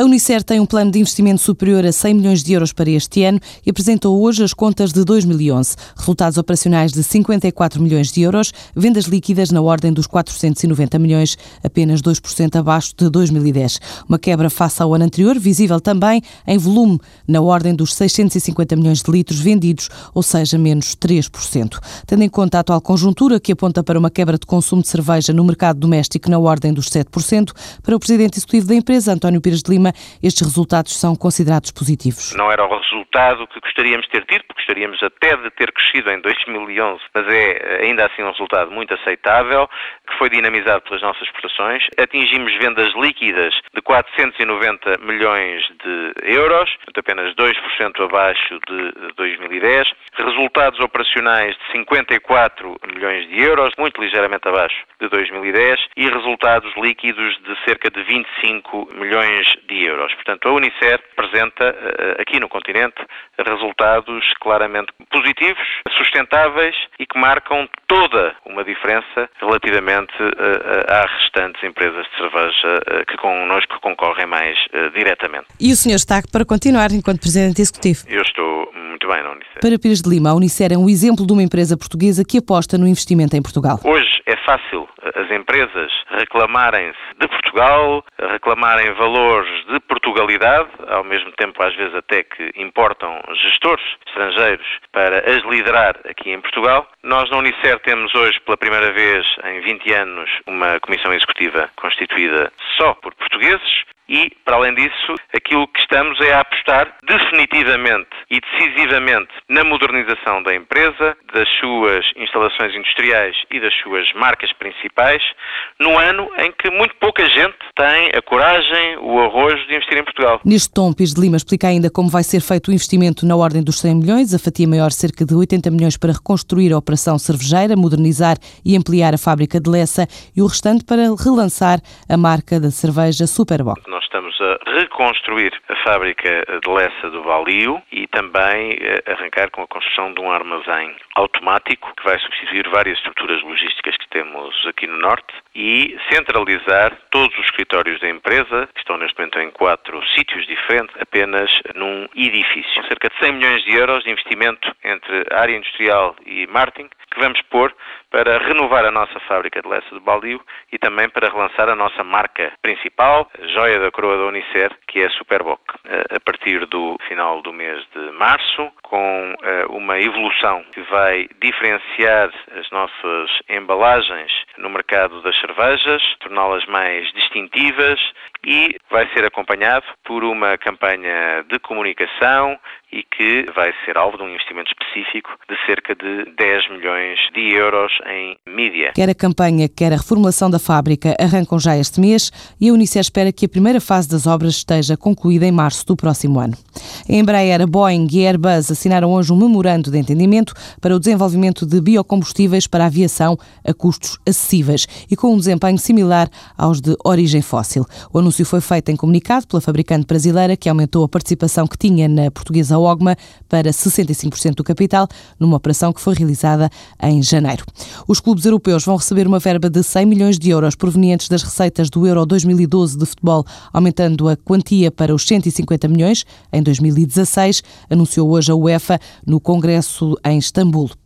A Unicer tem um plano de investimento superior a 100 milhões de euros para este ano e apresentou hoje as contas de 2011. Resultados operacionais de 54 milhões de euros, vendas líquidas na ordem dos 490 milhões, apenas 2% abaixo de 2010. Uma quebra face ao ano anterior, visível também em volume, na ordem dos 650 milhões de litros vendidos, ou seja, menos 3%. Tendo em conta a atual conjuntura, que aponta para uma quebra de consumo de cerveja no mercado doméstico na ordem dos 7%, para o presidente executivo da empresa, António Pires de Lima, estes resultados são considerados positivos. Não era o resultado que gostaríamos de ter tido, porque gostaríamos até de ter crescido em 2011, mas é ainda assim um resultado muito aceitável, que foi dinamizado pelas nossas exportações. Atingimos vendas líquidas de 490 milhões de euros, apenas 2% abaixo de 2010. Resultados operacionais de 54 milhões de euros, muito ligeiramente abaixo de 2010. E resultados líquidos de cerca de 25 milhões de euros. Portanto, a Unicef apresenta eh, aqui no continente resultados claramente positivos, sustentáveis e que marcam toda uma diferença relativamente eh, às restantes empresas de cerveja eh, que connosco concorrem mais diretamente. E o senhor está para continuar enquanto Presidente Executivo? Eu estou muito bem na Unicef. Para Pires de Lima, a Unicef é um exemplo de uma empresa portuguesa que aposta no investimento em Portugal. Hoje é fácil as empresas reclamarem-se de Portugal, reclamarem valores de Portugalidade, ao mesmo tempo às vezes até que importam gestores estrangeiros para as liderar aqui em Portugal. Nós na Unicer temos hoje pela primeira vez em 20 anos uma comissão executiva constituída só por portugueses e, para além disso, aquilo que estamos é a apostar definitivamente e decisivamente na modernização da empresa, das suas instalações industriais e das suas marcas principais, no ano em que muito pouca gente tem a coragem, o arrojo de investir em Portugal. Neste tom, Pires de Lima explica ainda como vai ser feito o investimento na ordem dos 100 milhões, a fatia maior cerca de 80 milhões para reconstruir a operação cervejeira, modernizar e ampliar a fábrica de Lessa e o restante para relançar a marca da cerveja Superboc a reconstruir a fábrica de Lessa do Valio e também eh, arrancar com a construção de um armazém automático que vai substituir várias estruturas logísticas que temos aqui no Norte e centralizar todos os escritórios da empresa, que estão neste momento em quatro sítios diferentes, apenas num edifício. Cerca de 100 milhões de euros de investimento entre área industrial e marketing que vamos pôr para renovar a nossa fábrica de Lessa do Baldio e também para relançar a nossa marca principal, joia da coroa da Unicer, que é a Superboc. A partir do final do mês de março, com eh, uma evolução que vai diferenciar as nossas embalagens no mercado das cervejas, torná-las mais distintivas e vai ser acompanhado por uma campanha de comunicação e que vai ser alvo de um investimento específico de cerca de 10 milhões de euros em mídia. Quer a campanha, quer a reformulação da fábrica arrancam já este mês e a Unicef espera que a primeira fase das obras esteja concluída em março do próximo ano. Embraer, Boeing e Airbus assinaram hoje um memorando de entendimento para o desenvolvimento de biocombustíveis para a aviação a custos acessíveis e com um desempenho similar aos de origem fóssil. O anúncio foi feito em comunicado pela fabricante brasileira que aumentou a participação que tinha na portuguesa OGMA para 65% do capital, numa operação que foi realizada em janeiro. Os clubes europeus vão receber uma verba de 100 milhões de euros provenientes das receitas do Euro 2012 de futebol, aumentando a quantia para os 150 milhões em 2016, anunciou hoje a UEFA no Congresso em Istambul.